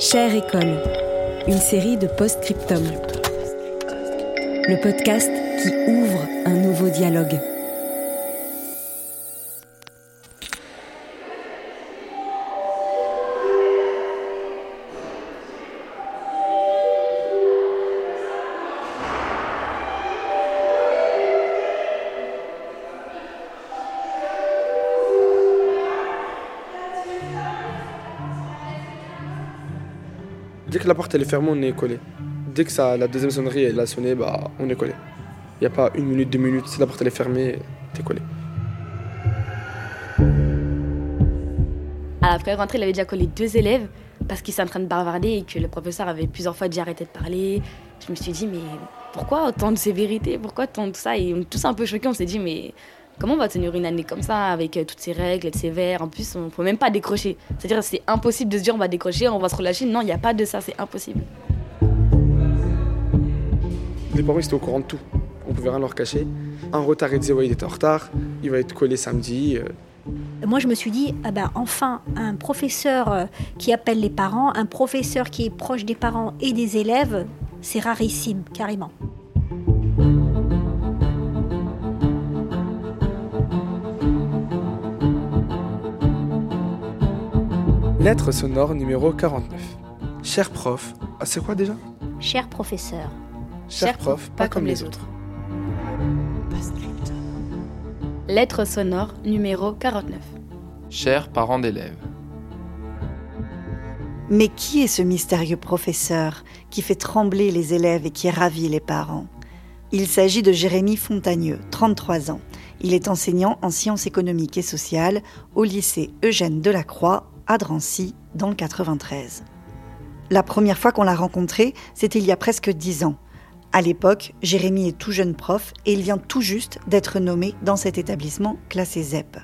Chère école, une série de post-scriptum. Le podcast qui ouvre un nouveau dialogue. La porte elle est fermée, on est collé. Dès que ça, la deuxième sonnerie elle a sonné, bah, on est collé. Il n'y a pas une minute, deux minutes. Si la porte elle est fermée, t'es collé. À la première rentrée, il avait déjà collé deux élèves parce qu'il s'est en train de bavarder et que le professeur avait plusieurs fois dit arrêter de parler. Je me suis dit, mais pourquoi autant de sévérité? Pourquoi tant de ça? Et on est tous un peu choqués. On s'est dit, mais comment on va tenir une année comme ça avec euh, toutes ces règles, être sévère En plus, on ne peut même pas décrocher. C'est-à-dire, c'est impossible de se dire, on va décrocher, on va se relâcher. Non, il n'y a pas de ça, c'est impossible. Les parents ils étaient au courant de tout. On pouvait rien leur cacher. Un retard, ils disaient ouais, il était en retard. Il va être collé samedi. euh, Moi, je me suis dit, ah ben, enfin, un professeur euh, qui appelle les parents, un professeur qui est proche des parents et des élèves, c'est rarissime, carrément. Lettre sonore numéro 49. Cher prof, ah, c'est quoi déjà? Cher professeur, Cher, prof, pas, comme les autres. Lettre sonore numéro 49. Chers parents d'élèves, Mais qui est ce mystérieux professeur qui fait trembler les élèves et qui ravit les parents? Il s'agit de Jérémy Fontagneux, 33 ans. Il est enseignant en sciences économiques et sociales au lycée Eugène Delacroix à Drancy, dans le 93. La première fois qu'on l'a rencontré, c'était il y a presque 10 ans. À l'époque, Jérémy est tout jeune prof et il vient tout juste d'être nommé dans cet établissement classé ZEP.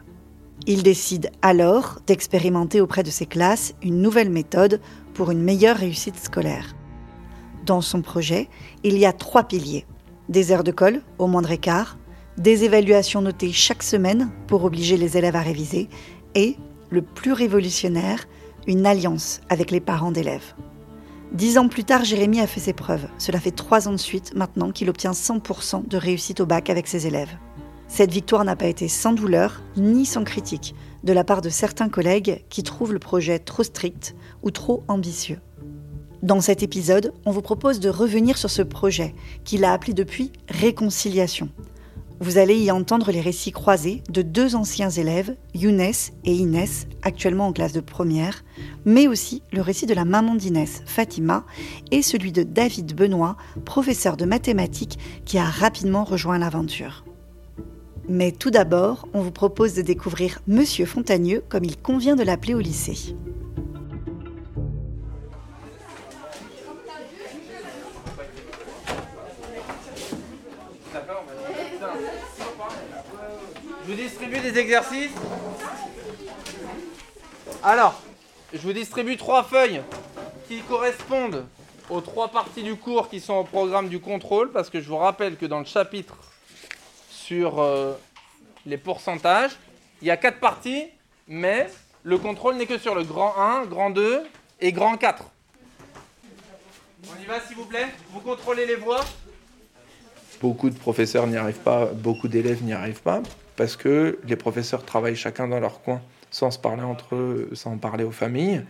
Il décide alors d'expérimenter auprès de ses classes une nouvelle méthode pour une meilleure réussite scolaire. Dans son projet, il y a trois piliers. Des heures de colle au moindre écart, des évaluations notées chaque semaine pour obliger les élèves à réviser et, le plus révolutionnaire, une alliance avec les parents d'élèves. Dix ans plus tard, Jérémy a fait ses preuves. Cela fait trois ans de suite maintenant qu'il obtient 100% de réussite au bac avec ses élèves. Cette victoire n'a pas été sans douleur ni sans critique de la part de certains collègues qui trouvent le projet trop strict ou trop ambitieux. Dans cet épisode, on vous propose de revenir sur ce projet qu'il a appelé depuis Réconciliation. Vous allez y entendre les récits croisés de deux anciens élèves, Younes et Inès, actuellement en classe de première, mais aussi le récit de la maman d'Inès, Fatima, et celui de David Benoît, professeur de mathématiques qui a rapidement rejoint l'aventure. Mais tout d'abord, on vous propose de découvrir Monsieur Fontagneux, comme il convient de l'appeler au lycée. Vous distribue des exercices. Alors, je vous distribue trois feuilles qui correspondent aux trois parties du cours qui sont au programme du contrôle, parce que je vous rappelle que dans le chapitre sur euh, les pourcentages, il y a quatre parties, mais le contrôle n'est que sur le grand 1, grand 2 et grand 4. On y va s'il vous plaît Vous contrôlez les voix Beaucoup de professeurs n'y arrivent pas, beaucoup d'élèves n'y arrivent pas, parce que les professeurs travaillent chacun dans leur coin, sans se parler entre eux, sans parler aux familles.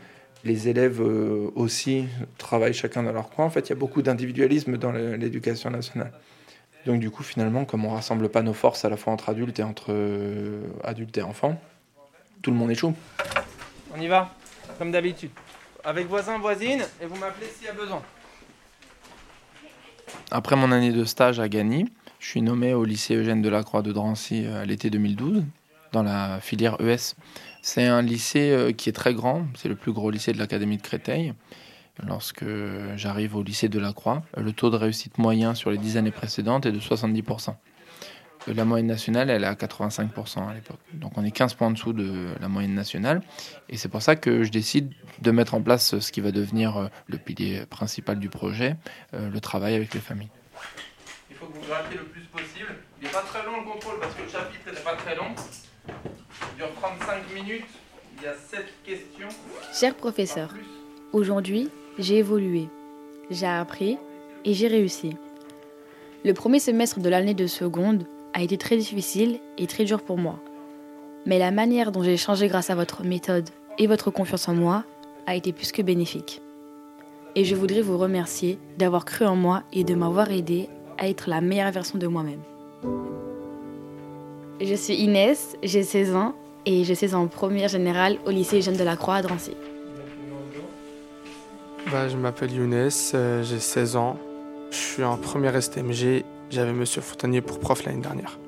Les élèves euh, aussi travaillent chacun dans leur coin. En fait, il y a beaucoup d'individualisme dans l'éducation nationale. Donc du coup, finalement, comme on rassemble pas nos forces à la fois entre adultes et entre euh, adultes et enfants, tout le monde échoue. On y va, comme d'habitude. Avec voisins, voisines, et vous m'appelez s'il y a besoin. Après mon année de stage à Gagny, Je suis nommé au lycée Eugène Delacroix de Drancy à l'été 2012, dans la filière ES. C'est un lycée qui est très grand, c'est le plus gros lycée de l'Académie de Créteil. Lorsque j'arrive au lycée de la Croix, le taux de réussite moyen sur les dix années précédentes est de 70%. La moyenne nationale, elle est à 85% à l'époque. Donc on est 15 points en dessous de la moyenne nationale. Et c'est pour ça que je décide de mettre en place ce qui va devenir euh, le pilier principal du projet, euh, le travail avec les familles. Il faut que vous grattiez le plus possible. Il n'est pas très long le contrôle parce que le chapitre n'est pas très long. Il dure 35 minutes. Il y a 7 questions. Cher professeur, aujourd'hui, j'ai évolué, j'ai appris et j'ai réussi. Le premier semestre de l'année de seconde a été très difficile et très dur pour moi. Mais la manière dont j'ai changé grâce à votre méthode et votre confiance en moi a été plus que bénéfique. Et je voudrais vous remercier d'avoir cru en moi et de m'avoir aidé à être la meilleure version de moi-même. Je suis Inès, j'ai 16 ans et je suis en première générale au lycée Jeanne de la Croix à Drancy. Bah, je m'appelle Younes, euh, j'ai 16 ans. Je suis en première STMG. J'avais Monsieur Fontanier pour prof l'année dernière.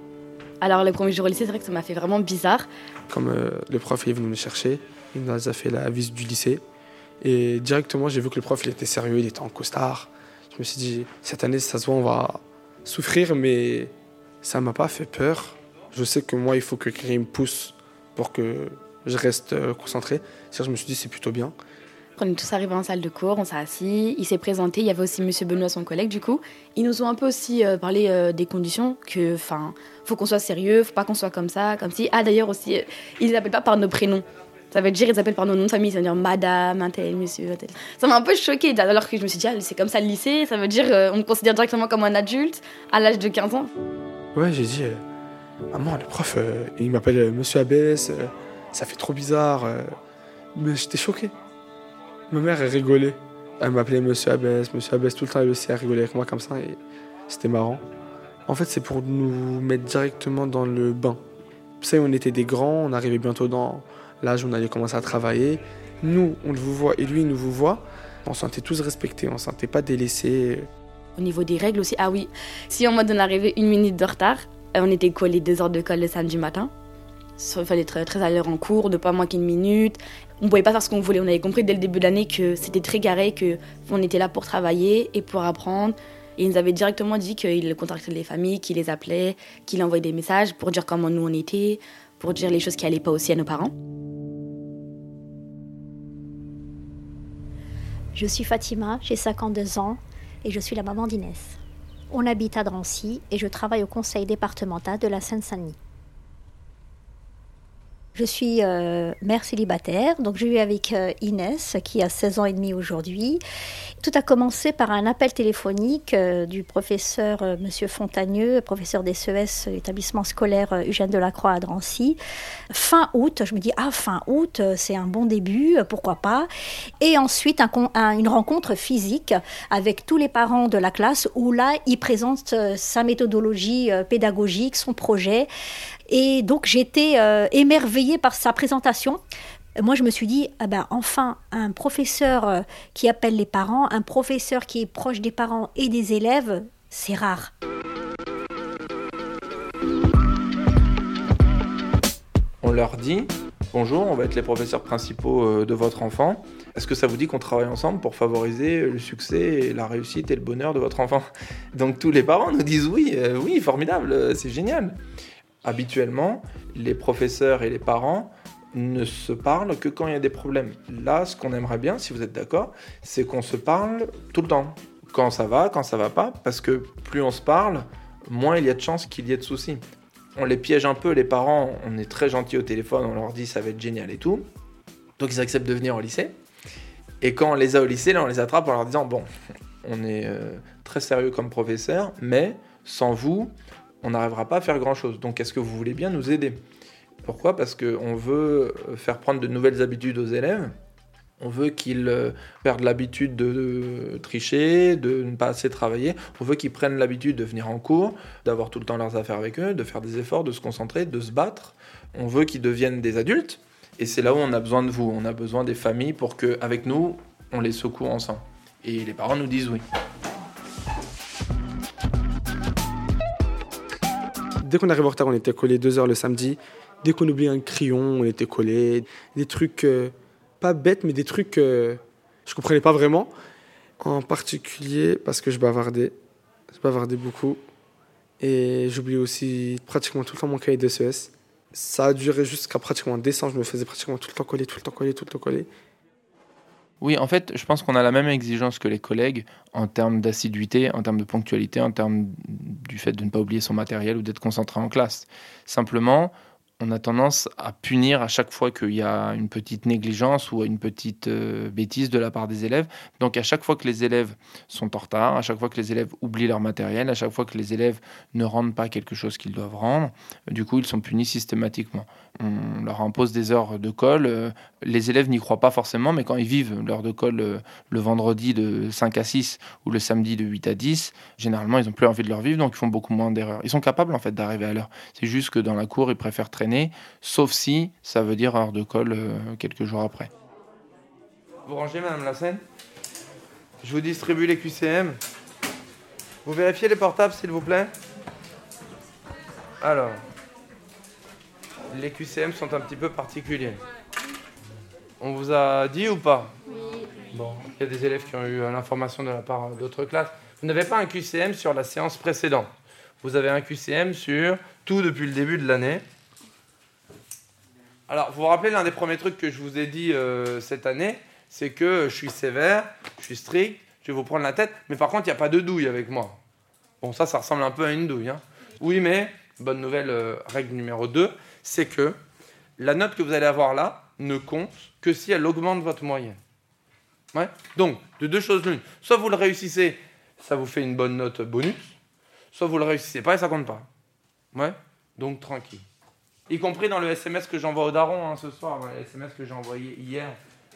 Alors le premier jour au lycée, c'est vrai que ça m'a fait vraiment bizarre. Comme euh, le prof est venu me chercher, il nous a fait la visite du lycée. Et directement, j'ai vu que le prof il était sérieux, il était en costard. Je me suis dit, cette année, ça se voit, on va souffrir, mais ça m'a pas fait peur. Je sais que moi, il faut que me pousse pour que je reste euh, concentré. je me suis dit, c'est plutôt bien. On est tous arrivés en salle de cours, on s'est assis, il s'est présenté, il y avait aussi Monsieur Benoît, son collègue du coup. Ils nous ont un peu aussi euh, parlé euh, des conditions, que enfin, faut qu'on soit sérieux, faut pas qu'on soit comme ça, comme si. Ah d'ailleurs aussi, ils les appellent pas par nos prénoms. Ça veut dire ils appellent par nos noms de famille, ça veut dire madame, un tel, monsieur, un tel. Ça m'a un peu choqué alors que je me suis dit, ah, c'est comme ça le lycée, ça veut dire on me considère directement comme un adulte à l'âge de 15 ans. Ouais, j'ai dit, maman, le prof, il m'appelle monsieur Abbès, ça fait trop bizarre. mais j'étais choqué. Ma mère, elle rigolait. Elle m'appelait Monsieur Abbès, Monsieur Abbès, tout le temps, elle aussi, elle rigolait avec moi comme ça et c'était marrant. En fait, c'est pour nous mettre directement dans le bain. Vous savez, on était des grands, on arrivait bientôt dans l'âge où on allait commencer à travailler. Nous, on vous voit et lui, il nous vous voit. On se sentait tous respectés, on se sentait pas délaissés. Au niveau des règles aussi, ah oui, si en mode on arrivait une minute de retard, euh, on était collés deux heures de colle le samedi matin. Il fallait être très à l'heure en cours, de pas moins qu'une minute. On pouvait pas faire ce qu'on voulait. On avait compris dès le début de l'année que c'était très carré, que on était là pour travailler et pour apprendre. Et ils nous avaient directement dit qu'il contactait les familles, qu'il les appelait, qu'il envoyait des messages pour dire comment nous on était, pour dire les choses qui allaient pas aussi à nos parents. Je suis Fatima, j'ai 52 ans et je suis la maman d'Inès. On habite à Drancy et je travaille au conseil départemental de la Seine-Saint-Denis. Je suis euh, mère célibataire, donc je vis avec euh, Inès qui a 16 ans et demi aujourd'hui. Tout a commencé par un appel téléphonique euh, du professeur Monsieur Fontagneux, professeur des CES, établissement scolaire Eugène Delacroix à Drancy. Fin août, je me dis ah fin août, c'est un bon début, pourquoi pas. Et ensuite une rencontre physique avec tous les parents de la classe où là il présente sa méthodologie pédagogique, son projet. Et donc j'étais euh, émerveillée par sa présentation. Moi, je me suis dit, ah ben, enfin, un professeur euh, qui appelle les parents, un professeur qui est proche des parents et des élèves, c'est rare. On leur dit, bonjour, on va être les professeurs principaux euh, de votre enfant. Est-ce que ça vous dit qu'on travaille ensemble pour favoriser le succès la réussite et le bonheur de votre enfant? Donc tous les parents nous disent oui, oui, formidable, c'est génial habituellement, les professeurs et les parents ne se parlent que quand il y a des problèmes. Là, ce qu'on aimerait bien, si vous êtes d'accord, c'est qu'on se parle tout le temps. Quand ça va, quand ça va pas, parce que plus on se parle, moins il y a de chances qu'il y ait de soucis. On les piège un peu, les parents, on est très gentils au téléphone, on leur dit ça va être génial et tout. Donc ils acceptent de venir au lycée. Et quand on les a au lycée, là, on les attrape en leur disant bon, on est euh, très sérieux comme professeur, mais sans vous, on n'arrivera pas à faire grand-chose. Donc est-ce que vous voulez bien nous aider? Pourquoi? Parce qu'on veut faire prendre de nouvelles habitudes aux élèves. On veut qu'ils euh, perdent l'habitude de tricher, de ne pas assez travailler. On veut qu'ils prennent l'habitude de venir en cours, d'avoir tout le temps leurs affaires avec eux, de faire des efforts, de se concentrer, de se battre. On veut qu'ils deviennent des adultes. Et c'est là où on a besoin de vous. On a besoin des familles pour qu'avec nous, on les secoue ensemble. Et les parents nous disent oui. Dès qu'on arrive en retard, on était collés deux heures le samedi. Dès qu'on oubliait un crayon, on était collés. Des trucs euh, pas bêtes, mais des trucs euh, je comprenais pas vraiment. En particulier parce que je bavardais. Je bavardais beaucoup. Et j'oubliais aussi pratiquement tout le temps mon cahier de CES. Ça a duré jusqu'à pratiquement décembre. Je me faisais pratiquement tout le temps coller, tout le temps coller, tout le temps coller. Oui, en fait, je pense qu'on a la même exigence que les collègues en termes d'assiduité, en termes de ponctualité, en termes du fait de ne pas oublier son matériel ou d'être concentré en classe. Simplement, on a tendance à punir à chaque fois qu'il y a une petite négligence ou une petite euh, bêtise de la part des élèves. Donc à chaque fois que les élèves sont en retard, à chaque fois que les élèves oublient leur matériel, à chaque fois que les élèves ne rendent pas quelque chose qu'ils doivent rendre, du coup ils sont punis systématiquement. On leur impose des heures de colle. Euh, les élèves n'y croient pas forcément, mais quand ils vivent l'heure de colle euh, le vendredi de 5 à 6 ou le samedi de 8 à 10, généralement ils n'ont plus envie de leur vivre, donc ils font beaucoup moins d'erreurs. Ils sont capables en fait d'arriver à l'heure. C'est juste que dans la cour, ils préfèrent traîner sauf si ça veut dire heure de colle euh, quelques jours après. Vous rangez, Madame Lassène Je vous distribue les QCM. Vous vérifiez les portables, s'il vous plaît Alors, les QCM sont un petit peu particuliers. On vous a dit ou pas? Oui. Bon, il y a des élèves qui ont eu l'information de la part d'autres classes. Vous n'avez pas un QCM sur la séance précédente. Vous avez un QCM sur tout depuis le début de l'année. Alors, vous vous rappelez, l'un des premiers trucs que je vous ai dit euh, cette année, c'est que je suis sévère, je suis strict, je vais vous prendre la tête, mais par contre, il n'y a pas de douille avec moi. Bon, ça, ça ressemble un peu à une douille. Hein. Oui, mais, bonne nouvelle, euh, règle numéro 2, c'est que la note que vous allez avoir là ne compte que si elle augmente votre moyenne. Ouais Donc, de deux choses l'une. Soit vous le réussissez, ça vous fait une bonne note bonus, soit vous le réussissez pas et ça compte pas. Ouais Donc, tranquille y compris dans le SMS que j'envoie au daron hein, ce soir, le SMS que j'ai envoyé hier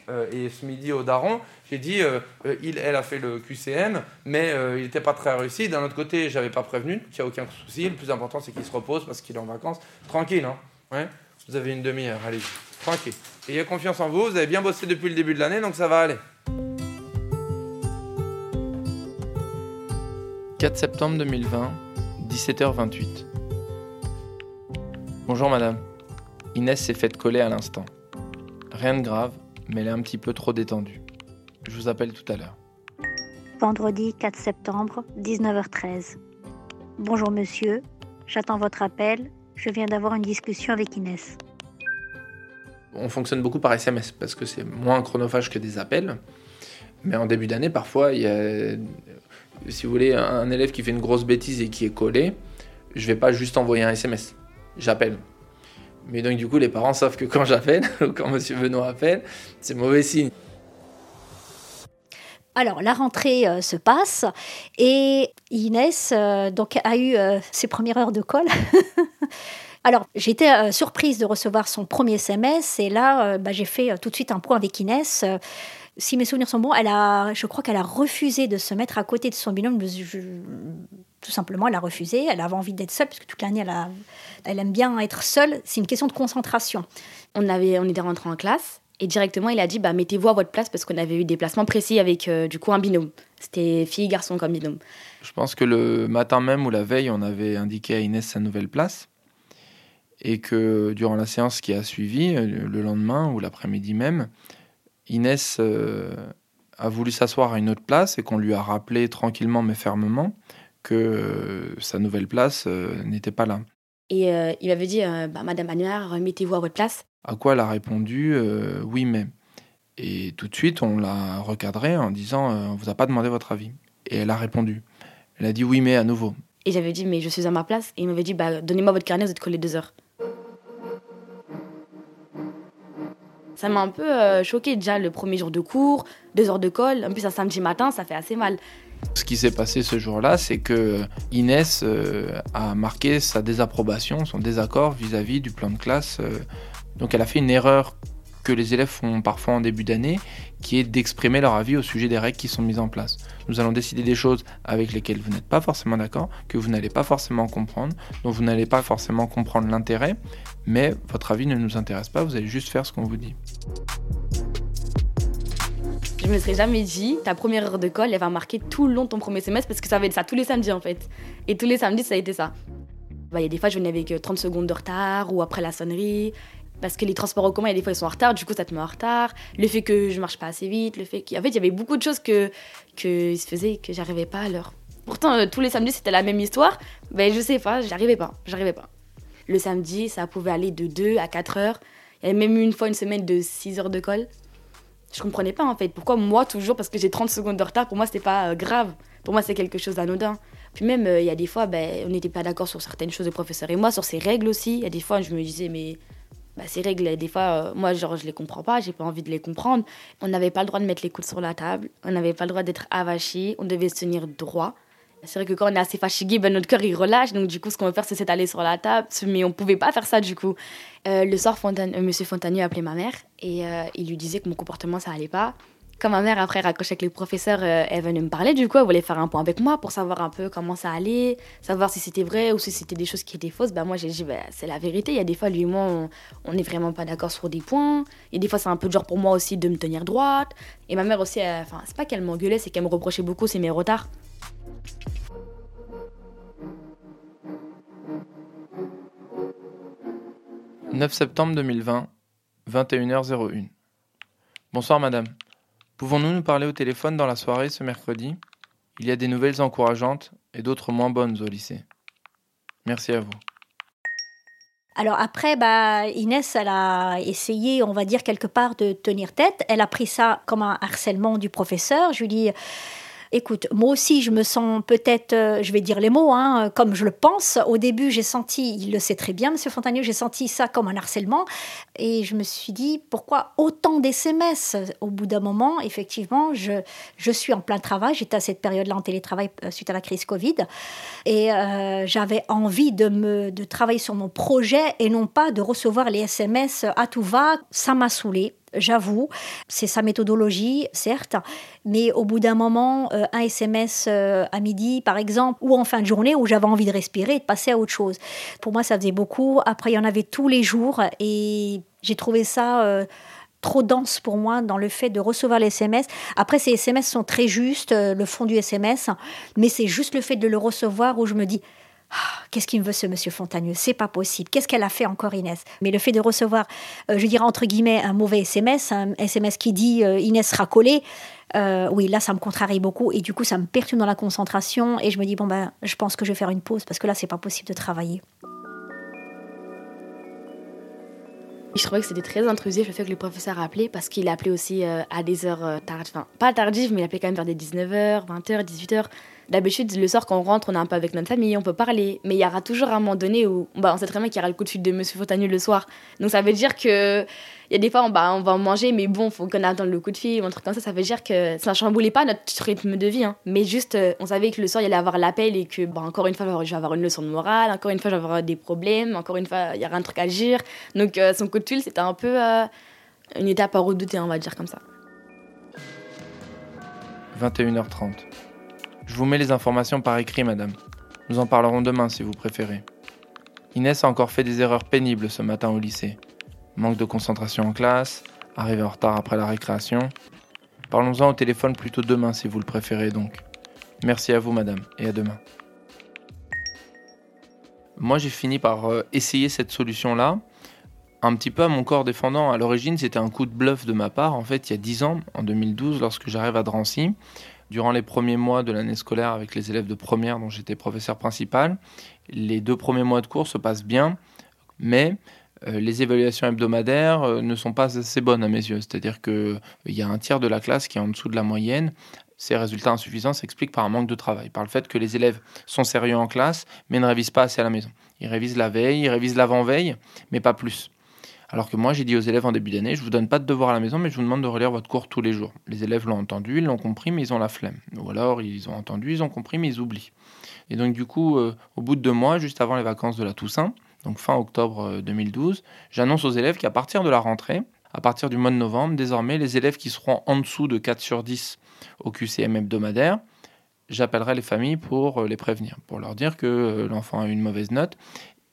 euh, et ce midi au daron, j'ai dit, euh, euh, elle a fait le QCM, mais il n'était pas très réussi. D'un autre côté, j'avais pas prévenu, il n'y a aucun souci. Le plus important, c'est qu'il se repose parce qu'il est en vacances. Tranquille, hein Vous avez une demi-heure, allez, tranquille. Ayez confiance en vous, vous avez bien bossé depuis le début de l'année, donc ça va aller. 4 septembre 2020, 17h28. Bonjour madame. Inès s'est faite coller à l'instant. Rien de grave, mais elle est un petit peu trop détendue. Je vous appelle tout à l'heure. Vendredi 4 septembre, 19h13. Bonjour monsieur, j'attends votre appel. Je viens d'avoir une discussion avec Inès. On fonctionne beaucoup par SMS parce que c'est moins chronophage que des appels. Mais en début d'année, parfois, il y a, si vous voulez, un élève qui fait une grosse bêtise et qui est collé. Je vais pas juste envoyer un SMS j'appelle. Mais donc du coup, les parents savent que quand j'appelle, ou quand Monsieur Benoît appelle, c'est mauvais signe. Alors la rentrée euh, se passe et Inès euh, donc a eu euh, ses premières heures de colle. Alors j'étais surprise de recevoir son premier SMS et là bah, j'ai fait tout de suite un point avec Inès si mes souvenirs sont bons, elle a, je crois qu'elle a refusé de se mettre à côté de son binôme. Tout simplement, elle a refusé. Elle avait envie d'être seule, parce que toute l'année, elle, elle aime bien être seule. C'est une question de concentration. On, avait, on était rentré en classe, et directement, il a dit bah, mettez-vous à votre place, parce qu'on avait eu des placements précis avec euh, du coup un binôme. C'était fille-garçon comme binôme. Je pense que le matin même ou la veille, on avait indiqué à Inès sa nouvelle place. Et que durant la séance qui a suivi, euh, le lendemain ou l'après-midi même, Inès euh, a voulu s'asseoir à une autre place et qu'on lui a rappelé tranquillement mais fermement que euh, sa nouvelle place euh, n'était pas là. Et il avait dit bah, Madame Annuaire, remettez-vous à votre place. À quoi elle a répondu Oui, mais. Et tout de suite, on l'a recadré en disant On vous a pas demandé votre avis. Et elle a répondu. Elle a dit Oui, mais à nouveau. Et j'avais dit Mais je suis à ma place. Et il m'avait dit bah, Donnez-moi votre carnet, vous êtes collé deux heures. Ça m'a un peu euh, choqué déjà le premier jour de cours, deux heures de colle. En plus, un samedi matin, ça fait assez mal. Ce qui s'est passé ce jour-là, c'est que Inès euh, a marqué sa désapprobation, son désaccord vis-à-vis du plan de classe. Euh. donc elle a fait une erreur que les élèves font parfois en début d'année, qui est d'exprimer leur avis au sujet des règles qui sont mises en place. Nous allons décider des choses avec lesquelles vous n'êtes pas forcément d'accord, que vous n'allez pas forcément comprendre, dont vous n'allez pas forcément comprendre l'intérêt, mais votre avis ne nous intéresse pas, vous allez juste faire ce qu'on vous dit. Je me serais jamais dit, ta première heure de colle, elle va marquer tout le long de ton premier semestre, parce que ça va être ça tous les samedis en fait. Et tous les samedis, ça a été ça. Bah, il y a des fois, je venais avec 30 euh, secondes de retard ou après la sonnerie. Parce que les transports en commun, il y a des fois, ils sont en retard, du coup, ça te met en retard. Le fait que je marche pas assez vite, le fait qu'en fait, y avait beaucoup de choses que, que se faisaient que j'arrivais pas à l'heure. Pourtant, euh, tous les samedis, c'était la même histoire. Mais je sais pas, j'arrivais pas, j'arrivais pas. Le samedi, ça pouvait aller de 2 à 4 heures. Il y avait même une fois une semaine de 6 heures de colle. Je comprenais pas en fait. Pourquoi moi toujours Parce que j'ai 30 secondes de retard, pour moi c'était pas euh, grave. Pour moi c'est quelque chose d'anodin. Puis même, euh, il y a des fois, ben, on n'était pas d'accord sur certaines choses, le professeur et moi, sur ces règles aussi. Il y a des fois, je me disais, mais bah, ces règles, des fois, euh, moi, genre, je les comprends pas, j'ai pas envie de les comprendre. On n'avait pas le droit de mettre les coudes sur la table, on n'avait pas le droit d'être avachi, on devait se tenir droit. C'est vrai que quand on est assez fatigué, ben, notre cœur il relâche, donc du coup, ce qu'on va faire, c'est s'étaler sur la table, mais on pouvait pas faire ça du coup. Euh, le soir, Fontaine, Monsieur Fontanier a appelé ma mère et il lui disait que mon comportement ça allait pas. Quand ma mère après raccroché avec le professeur, euh, elle venait me parler, du coup, elle voulait faire un point avec moi pour savoir un peu comment ça allait, savoir si c'était vrai ou si c'était des choses qui étaient fausses. Ben, moi, j'ai dit, ben, c'est la vérité. Il y a des fois, lui et moi, on n'est vraiment pas d'accord sur des points. Et des fois, c'est un peu dur pour moi aussi de me tenir droite. Et ma mère aussi, enfin, c'est pas qu'elle m'engueulait, c'est qu'elle me reprochait beaucoup, c'est mes retards. « 9 septembre 2020, 21h01. Bonsoir madame. Pouvons-nous nous parler au téléphone dans la soirée ce mercredi? Il y a des nouvelles encourageantes et d'autres moins bonnes au lycée. Merci à vous. Alors après, bah, Inès, elle a essayé, on va dire quelque part, de tenir tête. Elle a pris ça comme un harcèlement du professeur. Je lui dis, Écoute, moi aussi, je me sens peut-être, euh, je vais dire les mots, hein, comme je le pense. Au début, j'ai senti, il le sait très bien, Monsieur Fontanier, j'ai senti ça comme un harcèlement. Et je me suis dit, pourquoi autant d'SMS? Au bout d'un moment, effectivement, je, je suis en plein travail. J'étais à cette période-là en télétravail euh, suite à la crise Covid. Et euh, j'avais envie de, me, de travailler sur mon projet et non pas de recevoir les SMS à tout va. Ça m'a saoulé j'avoue. C'est sa méthodologie, certes, mais au bout d'un moment, euh, un SMS euh, à midi, par exemple, ou en fin de journée, où j'avais envie de respirer et de passer à autre chose. Pour moi, ça faisait beaucoup. Après, il y en avait tous les jours et j'ai trouvé ça... Euh, trop dense pour moi dans le fait de recevoir les SMS. Après, ces SMS sont très justes, le fond du SMS, mais c'est juste le fait de le recevoir où je me dis, qu'est-ce qu'il me veut ce monsieur Fontagneux? C'est pas possible. Qu'est-ce qu'elle a fait encore Inès? Mais le fait de recevoir, euh, je dirais entre guillemets, un mauvais SMS, un SMS qui dit euh, Inès sera collée, euh, oui, là, ça me contrarie beaucoup et du coup, ça me perturbe dans la concentration et je me dis bon ben, je pense que je vais faire une pause parce que là, c'est pas possible de travailler. Je trouvais que c'était très intrusif le fait que le professeur a appelé parce qu'il a appelé aussi à des heures tardives, enfin pas tardives, mais il appelait quand même vers des 19h, 20h, 18h. D'habitude, le soir, quand on rentre, on est un peu avec notre famille, on peut parler. Mais il y aura toujours un moment donné où bah, on sait très bien qu'il y aura le coup de fil de Monsieur Fontanier le soir. Donc ça veut dire que il y a des fois, on, bah, on va manger, mais bon, faut qu'on attende le coup de fil ou un truc comme ça. Ça veut dire que ça ne chamboulait pas notre rythme de vie. Hein. Mais juste, euh, on savait que le soir, il y allait avoir l'appel et que, bah, encore une fois, je vais avoir une leçon de morale, encore une fois, je vais avoir des problèmes, encore une fois, il y aura un truc à agir. Donc euh, son coup de fil, c'était un peu euh, une étape à redouter, on va dire comme ça. 21h30. Je vous mets les informations par écrit, madame. Nous en parlerons demain si vous préférez. Inès a encore fait des erreurs pénibles ce matin au lycée. Manque de concentration en classe, arrivée en retard après la récréation. Parlons-en au téléphone plutôt demain si vous le préférez donc. Merci à vous, madame, et à demain. Moi, j'ai fini par euh, essayer cette solution-là, un petit peu à mon corps défendant. À l'origine, c'était un coup de bluff de ma part. En fait, il y a 10 ans, en 2012, lorsque j'arrive à Drancy, durant les premiers mois de l'année scolaire avec les élèves de première dont j'étais professeur principal. Les deux premiers mois de cours se passent bien, mais euh, les évaluations hebdomadaires euh, ne sont pas assez bonnes à mes yeux. C'est-à-dire qu'il y a un tiers de la classe qui est en dessous de la moyenne. Ces résultats insuffisants s'expliquent par un manque de travail, par le fait que les élèves sont sérieux en classe, mais ne révisent pas assez à la maison. Ils révisent la veille, ils révisent l'avant-veille, mais pas plus. Alors que moi, j'ai dit aux élèves en début d'année, je vous donne pas de devoir à la maison, mais je vous demande de relire votre cours tous les jours. Les élèves l'ont entendu, ils l'ont compris, mais ils ont la flemme. Ou alors, ils ont entendu, ils ont compris, mais ils oublient. Et donc, du coup, euh, au bout de deux mois, juste avant les vacances de la Toussaint, donc fin octobre 2012, euh, j'annonce aux élèves qu'à partir de la rentrée, à partir du mois de novembre, désormais, les élèves qui seront en dessous de 4 sur 10 au QCM hebdomadaire, j'appellerai les familles pour euh, les prévenir, pour leur dire que l'enfant a une mauvaise note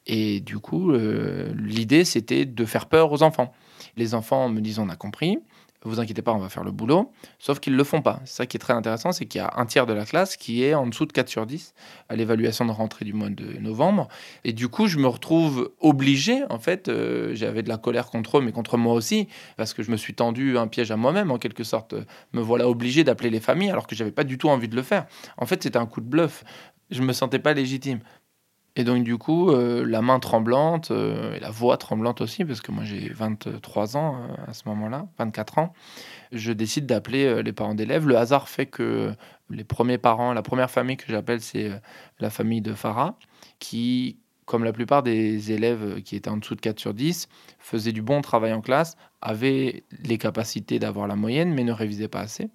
et du coup, euh, l'idée, c'était de faire peur aux enfants. Les enfants me disent on a compris, vous inquiétez pas, on va faire le boulot. Sauf qu'ils ne le font pas. Ça qui est très intéressant, c'est qu'il y a un tiers de la classe qui est en dessous de 4 sur 10 à l'évaluation de rentrée du mois de novembre. Et du coup, je me retrouve obligé, en fait, euh, j'avais de la colère contre eux, mais contre moi aussi, parce que je me suis tendu un piège à moi-même, en quelque sorte. Me voilà obligé d'appeler les familles alors que j'avais pas du tout envie de le faire. En fait, c'était un coup de bluff. Je me sentais pas légitime. Et donc, du coup, euh, la main tremblante euh, et la voix tremblante aussi, parce que moi j'ai 23 ans euh, à ce moment-là, 24 ans, je décide d'appeler les parents d'élèves. Le hasard fait que les premiers parents, la première famille que j'appelle, c'est la famille de Farah, qui, comme la plupart des élèves qui étaient en dessous de 4 sur 10, faisaient du bon travail en classe, avaient les capacités d'avoir la moyenne, mais ne révisaient pas assez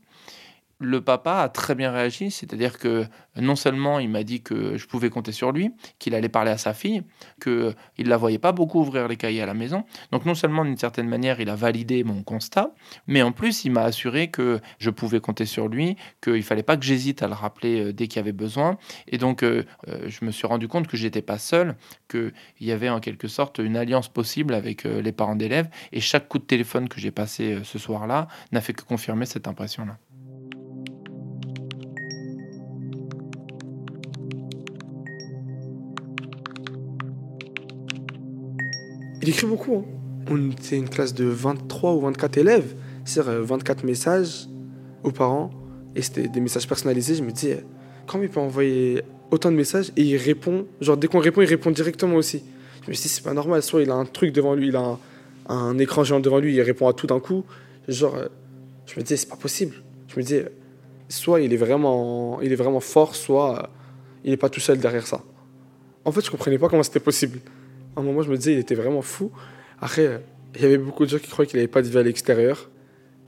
le papa a très bien réagi, c'est-à-dire que non seulement il m'a dit que je pouvais compter sur lui, qu'il allait parler à sa fille, qu'il ne la voyait pas beaucoup ouvrir les cahiers à la maison. Donc non seulement d'une certaine manière il a validé mon constat, mais en plus il m'a assuré que je pouvais compter sur lui, qu'il ne fallait pas que j'hésite à le rappeler euh, dès qu'il y avait besoin. Et donc euh, euh, je me suis rendu compte que j'étais pas seul, qu'il y avait en quelque sorte une alliance possible avec les parents d'élèves. Et chaque coup de téléphone que j'ai passé ce soir-là n'a fait que confirmer cette impression-là. Il écrit beaucoup. Hein. C'est une classe de 23 ou 24 élèves. C'est-à-dire 24 euh, messages aux parents. Et c'était des messages personnalisés. Je me dis, comment il peut envoyer autant de messages et il répond Genre, dès qu'on répond, il répond directement aussi. Je me dit, c'est pas normal. Soit il a un truc devant lui, il a un, écran géant devant lui, il répond à tout d'un coup. Genre, euh, je me dis, c'est pas possible. Je me dis, soit il est vraiment, il est vraiment fort, soit il n'est pas tout seul derrière ça. En fait, je comprenais pas comment c'était possible. À un moment, je me disais, il était vraiment fou. Après, il y avait beaucoup de gens qui croyaient qu'il n'avait pas de vie à l'extérieur.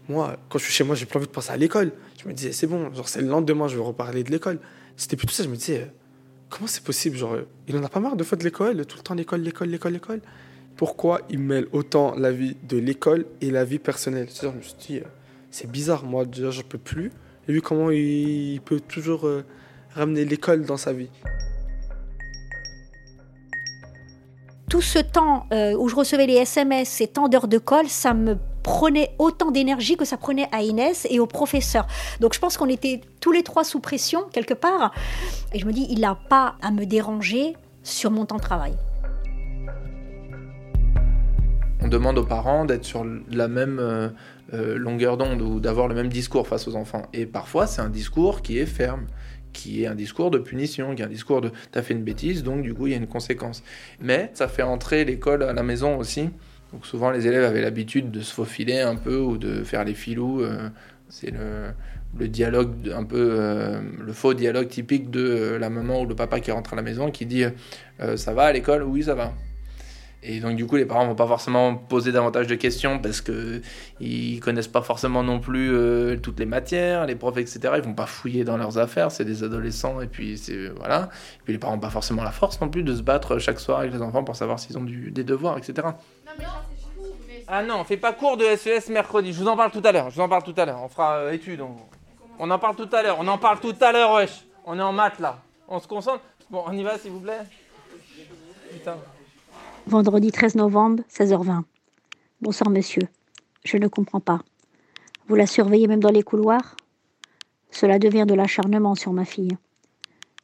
Moi, quand je suis chez moi, j'ai plus envie de penser à l'école. Je me disais, c'est bon, genre, c'est le lendemain, je vais reparler de l'école. C'était plutôt ça, je me disais, comment c'est possible Genre, il en a pas marre de fois de l'école, tout le temps l'école, l'école, l'école, l'école? Pourquoi il mêle autant la vie de l'école et la vie personnelle? Je me suis dit, c'est bizarre, moi, déjà, je peux plus. Et vu comment il peut toujours euh, ramener l'école dans sa vie. Tout ce temps euh, où je recevais les SMS, ces temps d'heures de colle, ça me prenait autant d'énergie que ça prenait à Inès et au professeur. Donc je pense qu'on était tous les trois sous pression quelque part. Et je me dis, il n'a pas à me déranger sur mon temps de travail. On demande aux parents d'être sur la même euh, euh, longueur d'onde ou d'avoir le même discours face aux enfants. Et parfois, c'est un discours qui est ferme, qui est un discours de punition, qui est un discours de t'as fait une bêtise, donc du coup il y a une conséquence. Mais ça fait entrer l'école à la maison aussi. Donc souvent les élèves avaient l'habitude de se faufiler un peu ou de faire les filous. Euh, c'est le, dialogue un peu euh, le faux dialogue typique de euh, la maman ou le papa qui rentre à la maison qui dit ça va à l'école? Oui ça va et donc du coup, les parents vont pas forcément poser davantage de questions parce que ils connaissent pas forcément non plus euh, toutes les matières, les profs, etc. Ils vont pas fouiller dans leurs affaires. C'est des adolescents et puis c'est voilà. Et puis les parents n'ont pas forcément la force non plus de se battre chaque soir avec les enfants pour savoir s'ils ont du, des devoirs, etc. Non, mais ah non, on fait pas cours de SES e mercredi. Je vous en parle tout à l'heure. Je vous en parle tout à l'heure. On fera euh, étude. On... en parle tout à l'heure. On en parle tout à l'heure, wesh. On est en maths là. On se concentre. Bon, on y va s'il vous plaît. Putain. Vendredi 13 novembre, 16h20. Bonsoir monsieur. Je ne comprends pas. Vous la surveillez même dans les couloirs? Cela devient de l'acharnement sur ma fille.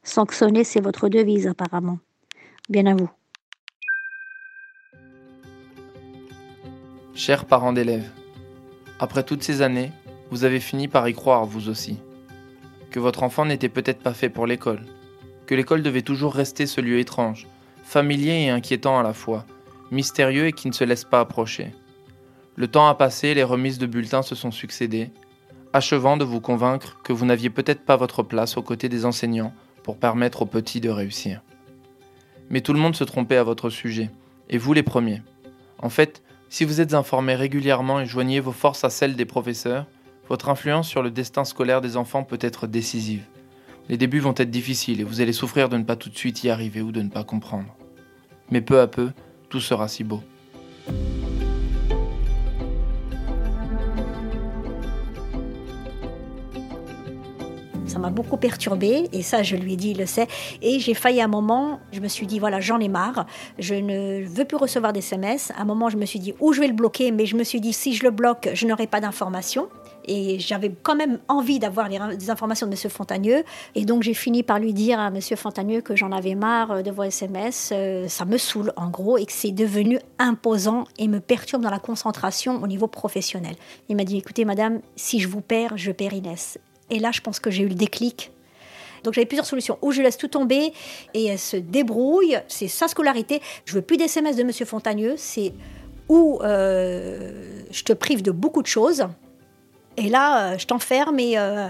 Sanctionner, c'est votre devise apparemment. Bien à vous. Chers parents d'élèves, après toutes ces années, vous avez fini par y croire vous aussi. Que votre enfant n'était peut-être pas fait pour l'école. Que l'école devait toujours rester ce lieu étrange, familier et inquiétant à la fois, mystérieux et qui ne se laisse pas approcher. Le temps a passé, les remises de bulletins se sont succédées, achevant de vous convaincre que vous n'aviez peut-être pas votre place aux côtés des enseignants pour permettre aux petits de réussir. Mais tout le monde se trompait à votre sujet, et vous les premiers. En fait, si vous êtes informés régulièrement et joignez vos forces à celles des professeurs, votre influence sur le destin scolaire des enfants peut être décisive. Les débuts vont être difficiles et vous allez souffrir de ne pas tout de suite y arriver ou de ne pas comprendre mais peu à peu, tout sera si beau. Ça m'a beaucoup perturbée, et ça, je lui ai dit, il le sait. Et j'ai failli à un moment, je me suis dit, voilà, j'en ai marre, je ne veux plus recevoir des SMS. À un moment, je me suis dit, où je vais le bloquer, mais je me suis dit, si je le bloque, je n'aurai pas d'informations. Et j'avais quand même envie d'avoir des informations de M. Fontagneux. Et donc, j'ai fini par lui dire à M. Fontagneux que j'en avais marre de vos SMS. Euh, ça me saoule, en gros, et que c'est devenu imposant et me perturbe dans la concentration au niveau professionnel. Il m'a dit écoutez, madame, si je vous perds, je perds Inès. Et là, je pense que j'ai eu le déclic. Donc j'avais plusieurs solutions. Ou je laisse tout tomber et elle se débrouille, c'est sa scolarité. Je veux plus d'SMS de Monsieur Fontagneux. C'est où euh, je te prive de beaucoup de choses. Et là, euh, je t'enferme et euh,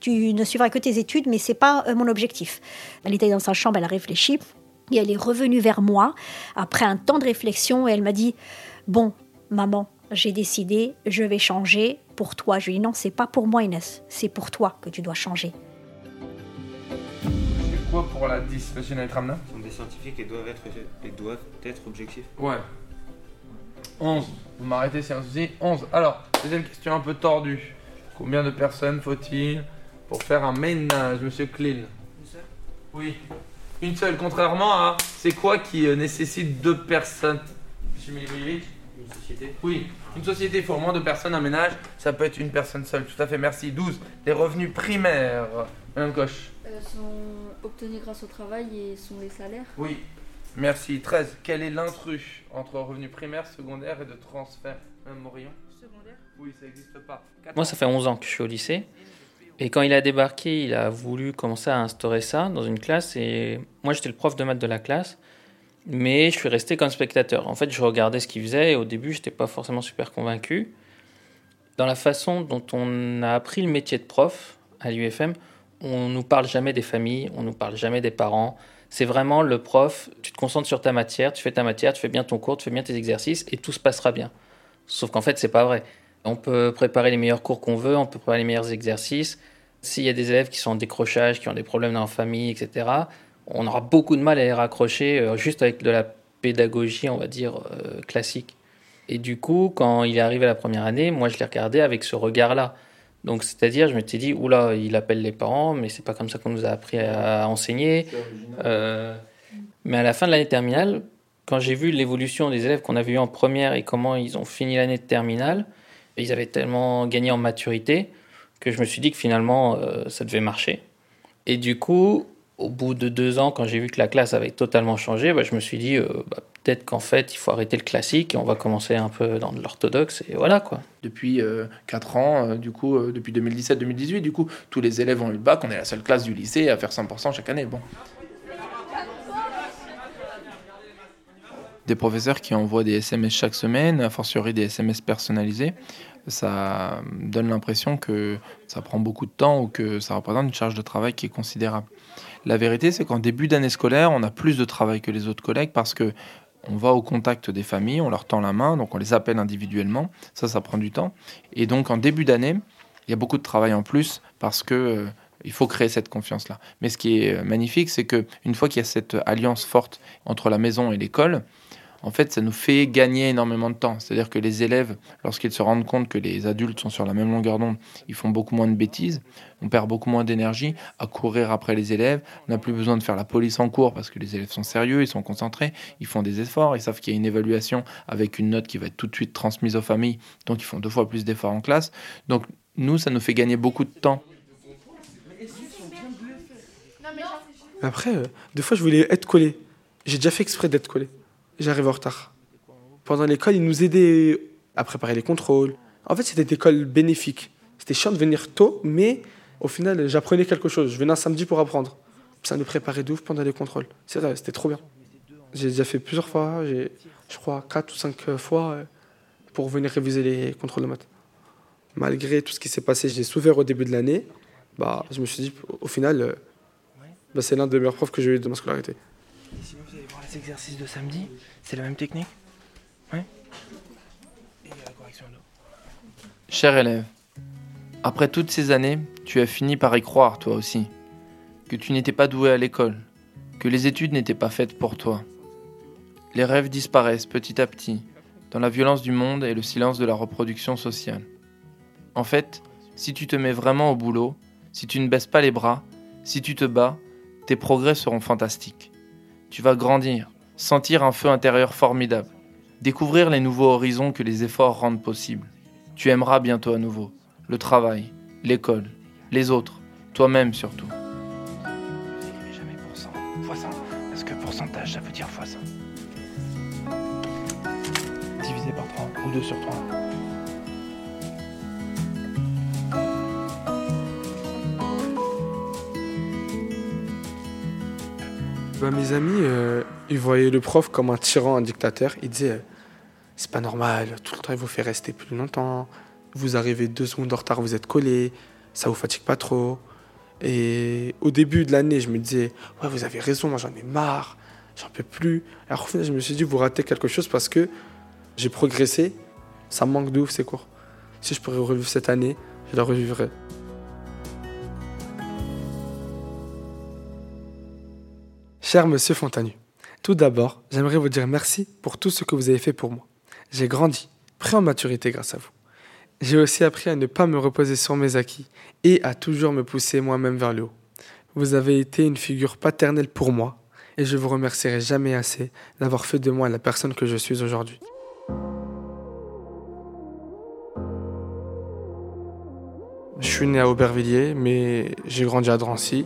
tu ne suivras que tes études, mais c'est pas mon objectif. Elle était dans sa chambre, elle a réfléchi et elle est revenue vers moi après un temps de réflexion et elle m'a dit bon, maman, j'ai décidé, je vais changer pour toi. Je lui ai dit non, c'est pas pour moi Inès, c'est pour toi que tu dois changer. C'est quoi pour la 10, monsieur Naitramna Ce sont des scientifiques et doivent être, et doivent être objectifs. Ouais. 11. Vous m'arrêtez, c'est un souci. 11. Alors, deuxième question un peu tordue. Combien de personnes faut-il pour faire un ménage, monsieur Clean Une seule? Oui. Une seule, contrairement à c'est quoi qui euh, nécessite deux personnes? Monsieur Milivojevic Une société Oui. Une société, il faut au moins deux personnes, un ménage, ça peut être une personne seule. Tout à fait, merci. 12. Les revenus primaires. Madame Coche Euh, sont obtenus grâce au travail et sont les salaires. Oui. Merci. 13. Quel est l'intrus entre revenus primaires, secondaires et de transfert? Madame Morillon Secondaire Oui, ça n'existe pas. Moi, ça fait 11 ans que je suis au lycée. Et quand il a débarqué, il a voulu commencer à instaurer ça dans une classe. Et moi, j'étais le prof de maths de la classe. Mais je suis resté comme spectateur. En fait, je regardais ce qu'il faisait. Et au début, je n'étais pas forcément super convaincu. Dans la façon dont on a appris le métier de prof à l'UFM, on nous parle jamais des familles, on nous parle jamais des parents. C'est vraiment le prof, tu te concentres sur ta matière, tu fais ta matière, tu fais bien ton cours, tu fais bien tes exercices et tout se passera bien. Sauf qu'en fait, c'est pas vrai. On peut préparer les meilleurs cours qu'on veut, on peut préparer les meilleurs exercices. S'il y a des élèves qui sont en décrochage, qui ont des problèmes dans la famille, etc., on aura beaucoup de mal à les raccrocher euh, juste avec de la pédagogie, on va dire, euh, classique. Et du coup, quand il est arrivé la première année, moi, je l'ai regardé avec ce regard-là. Donc, c'est-à-dire, je m'étais dit, oula, il appelle les parents, mais c'est pas comme ça qu'on nous a appris à enseigner. Euh, mais à la fin de l'année terminale, quand j'ai vu l'évolution des élèves qu'on avait eu en première et comment ils ont fini l'année de terminale, ils avaient tellement gagné en maturité que je me suis dit que finalement, euh, ça devait marcher. Et du coup, au bout de deux ans, quand j'ai vu que la classe avait totalement changé, bah, je me suis dit, euh, bah, peut-être qu'en fait, il faut arrêter le classique et on va commencer un peu dans de l'orthodoxe, et voilà quoi. Depuis 4 ans, euh, du coup, euh, depuis 2017-2018, du coup, tous les élèves ont eu le bac, on est la seule classe du lycée à faire 100% chaque année. Des professeurs qui envoient des SMS chaque semaine, a fortiori des SMS personnalisés, ça donne l'impression que ça prend beaucoup de temps ou que ça représente une charge de travail qui est considérable. La vérité, c'est qu'en début d'année scolaire, on a plus de travail que les autres collègues parce que on va au contact des familles, on leur tend la main, donc on les appelle individuellement. Ça, ça prend du temps. Et donc en début d'année, il y a beaucoup de travail en plus parce que euh, il faut créer cette confiance-là. Mais ce qui est euh, magnifique, c'est que une fois qu'il y a cette alliance forte entre la maison et l'école, en fait, ça nous fait gagner énormément de temps. C'est-à-dire que les élèves, lorsqu'ils se rendent compte que les adultes sont sur la même longueur d'onde, ils font beaucoup moins de bêtises, on perd beaucoup moins d'énergie à courir après les élèves, on n'a plus besoin de faire la police en cours parce que les élèves sont sérieux, ils sont concentrés, ils font des efforts, ils savent qu'il y a une évaluation avec une note qui va être tout de suite transmise aux familles, donc ils font deux fois plus d'efforts en classe. Donc nous, ça nous fait gagner beaucoup de temps. Après, euh, des fois, je voulais être collé. J'ai déjà fait exprès d'être collé. J'arrive en retard. Pendant l'école, ils nous aidaient à préparer les contrôles. En fait, c'était une école bénéfique. C'était chiant de venir tôt, mais au final, j'apprenais quelque chose. Je venais un samedi pour apprendre. Ça nous préparait de ouf pendant les contrôles. C'était trop bien. J'ai déjà fait plusieurs fois, je crois, quatre ou cinq fois euh, pour venir réviser les contrôles de maths. Malgré tout ce qui s'est passé, j'ai souffert au début de l'année. Bah, je me suis dit, au final, euh, bah, c'est l'un des meilleurs profs que j'ai eu de ma scolarité. Les exercices de samedi, c'est la même technique Ouais Et la correction d'eau. Cher élève, après toutes ces années, tu as fini par y croire, toi aussi, que tu n'étais pas doué à l'école, que les études n'étaient pas faites pour toi. Les rêves disparaissent petit à petit, dans la violence du monde et le silence de la reproduction sociale. En fait, si tu te mets vraiment au boulot, Si tu ne baisses pas les bras, si tu te bats, tes progrès seront fantastiques. Tu vas grandir, sentir un feu intérieur formidable, découvrir les nouveaux horizons que les efforts rendent possibles. Tu aimeras bientôt à nouveau le travail, l'école, les autres, toi-même surtout. Jamais pour cent, fois 100. Parce que pourcentage, ça veut dire fois 100. Divisé par 3 ou 2 sur 3. Bah, mes amis, euh, ils voyaient le prof comme un tyran, un dictateur. Ils disaient euh, C'est pas normal, tout le temps il vous fait rester plus longtemps. Vous arrivez deux secondes en retard, vous êtes collé, ça vous fatigue pas trop. Et au début de l'année, je me disais Ouais, vous avez raison, moi j'en ai marre, j'en peux plus. Alors au final, je me suis dit Vous ratez quelque chose parce que j'ai progressé, ça me manque de ouf ces cours. Si je pourrais revivre cette année, je la revivrais. Cher monsieur Fontanu, tout d'abord, j'aimerais vous dire merci pour tout ce que vous avez fait pour moi. J'ai grandi, pris en maturité grâce à vous. J'ai aussi appris à ne pas me reposer sur mes acquis et à toujours me pousser moi-même vers le haut. Vous avez été une figure paternelle pour moi et je vous remercierai jamais assez d'avoir fait de moi la personne que je suis aujourd'hui. Je suis né à Aubervilliers, mais j'ai grandi à Drancy.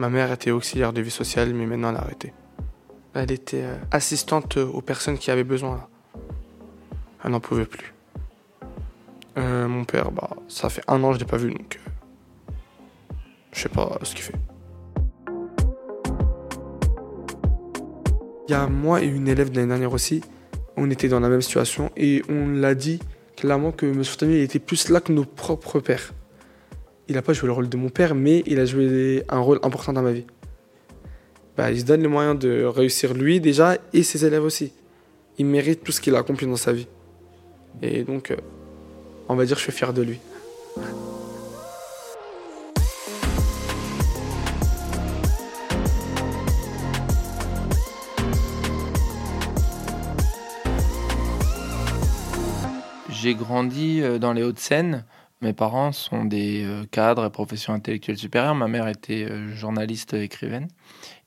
Ma mère était auxiliaire de vie sociale, mais maintenant elle a arrêté. Elle était euh, assistante aux personnes qui avaient besoin. Elle n'en pouvait plus. Euh, mon père, bah, ça fait un an que je l'ai pas vu, donc euh, je sais pas ce qu'il fait. Il y a moi et une élève de l'année dernière aussi, on était dans la même situation et on l'a dit clairement que M. Fontanier était plus là que nos propres pères. Il n'a pas joué le rôle de mon père, mais il a joué un rôle important dans ma vie. Bah, il se donne les moyens de réussir lui déjà et ses élèves aussi. Il mérite tout ce qu'il a accompli dans sa vie. Et donc, euh, on va dire que je suis fier de lui. J'ai grandi euh, dans les Hauts-de-Seine. Mes parents sont des euh, cadres et professions intellectuelles supérieures. Ma mère était euh, journaliste écrivaine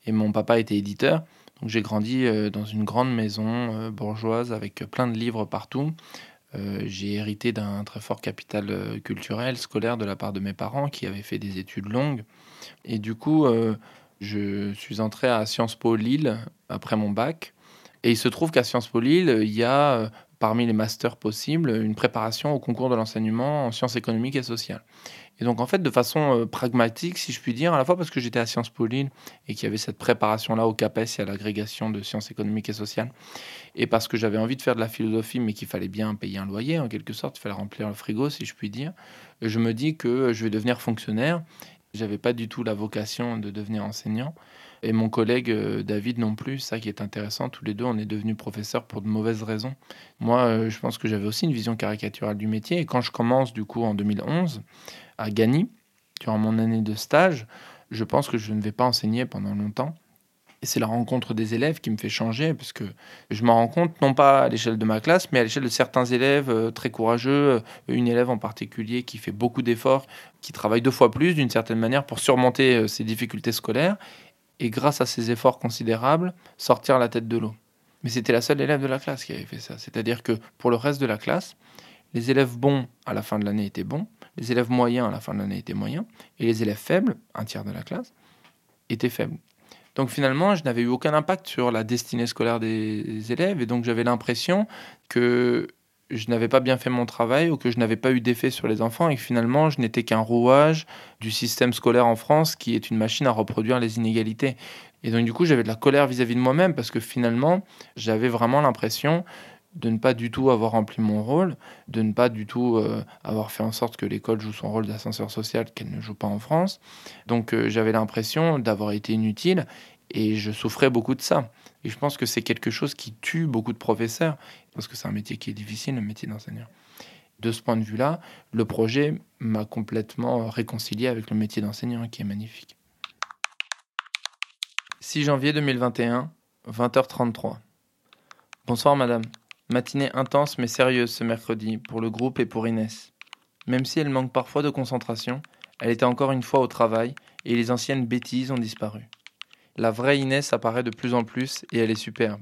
et mon papa était éditeur. Donc j'ai grandi dans une grande maison bourgeoise avec plein de livres partout. j'ai hérité d'un très fort capital culturel, scolaire de la part de mes parents qui avaient fait des études longues. Et du coup, je suis entré à Sciences Po Lille après mon bac. Et il se trouve qu'à Sciences Po Lille, il y a parmi les masters possibles, une préparation au concours de l'enseignement en sciences économiques et sociales. Et donc, en fait, de façon euh, pragmatique, si je puis dire, à la fois parce que j'étais à Sciences Po Lille et qu'il y avait cette préparation-là au CAPES et à l'agrégation de sciences économiques et sociales, et parce que j'avais envie de faire de la philosophie, mais qu'il fallait bien payer un loyer, en quelque sorte, il fallait remplir le frigo, si je puis dire, je me dis que je vais devenir fonctionnaire. J'avais pas du tout la vocation de devenir enseignant. Et mon collègue euh, David non plus, ça qui est intéressant, tous les deux, on est devenus professeurs pour de mauvaises raisons. Moi, euh, je pense que j'avais aussi une vision caricaturale du métier. Et quand je commence, du coup, en 2011, à Gagny, durant mon année de stage, je pense que je ne vais pas enseigner pendant longtemps. Et c'est la rencontre des élèves qui me fait changer, parce que je m'en rends compte, non pas à l'échelle de ma classe, mais à l'échelle de certains élèves euh, très courageux, une élève en particulier qui fait beaucoup d'efforts, qui travaille deux fois plus d'une certaine manière pour surmonter ses difficultés scolaires, et grâce à ses efforts considérables, sortir la tête de l'eau. Mais c'était la seule élève de la classe qui avait fait ça. C'est-à-dire que pour le reste de la classe, les élèves bons à la fin de l'année étaient bons, les élèves moyens à la fin de l'année étaient moyens, et les élèves faibles, un tiers de la classe, étaient faibles. Donc finalement, je n'avais eu aucun impact sur la destinée scolaire des élèves, et donc j'avais l'impression que je n'avais pas bien fait mon travail ou que je n'avais pas eu d'effet sur les enfants et que finalement je n'étais qu'un rouage du système scolaire en France qui est une machine à reproduire les inégalités. Et donc du coup j'avais de la colère vis-à-vis de moi-même parce que finalement j'avais vraiment l'impression de ne pas du tout avoir rempli mon rôle, de ne pas du tout euh, avoir fait en sorte que l'école joue son rôle d'ascenseur social qu'elle ne joue pas en France. Donc euh, j'avais l'impression d'avoir été inutile et je souffrais beaucoup de ça. Et je pense que c'est quelque chose qui tue beaucoup de professeurs, parce que c'est un métier qui est difficile, le métier d'enseignant. De ce point de vue-là, le projet m'a complètement réconcilié avec le métier d'enseignant, qui est magnifique. 6 janvier 2021, 20h33. Bonsoir madame. Matinée intense mais sérieuse ce mercredi pour le groupe et pour Inès. Même si elle manque parfois de concentration, Elle était encore une fois au travail et les anciennes bêtises ont disparu. La vraie Inès apparaît de plus en plus et elle est superbe.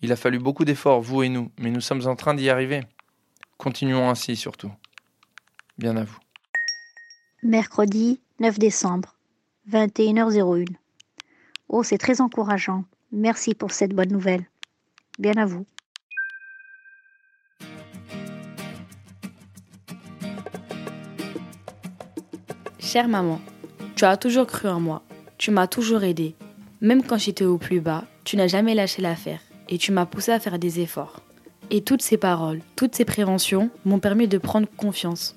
Il a fallu beaucoup d'efforts, vous et nous, mais nous sommes en train d'y arriver. Continuons ainsi surtout. Bien à vous. Mercredi 9 décembre, 21h01. Oh, c'est très encourageant. Merci pour cette bonne nouvelle. Bien à vous. Chère maman, tu as toujours cru en moi. Tu m'as toujours aidé. Même quand j'étais au plus bas, tu n'as jamais lâché l'affaire et tu m'as poussé à faire des efforts. Et toutes ces paroles, toutes ces préventions m'ont permis de prendre confiance.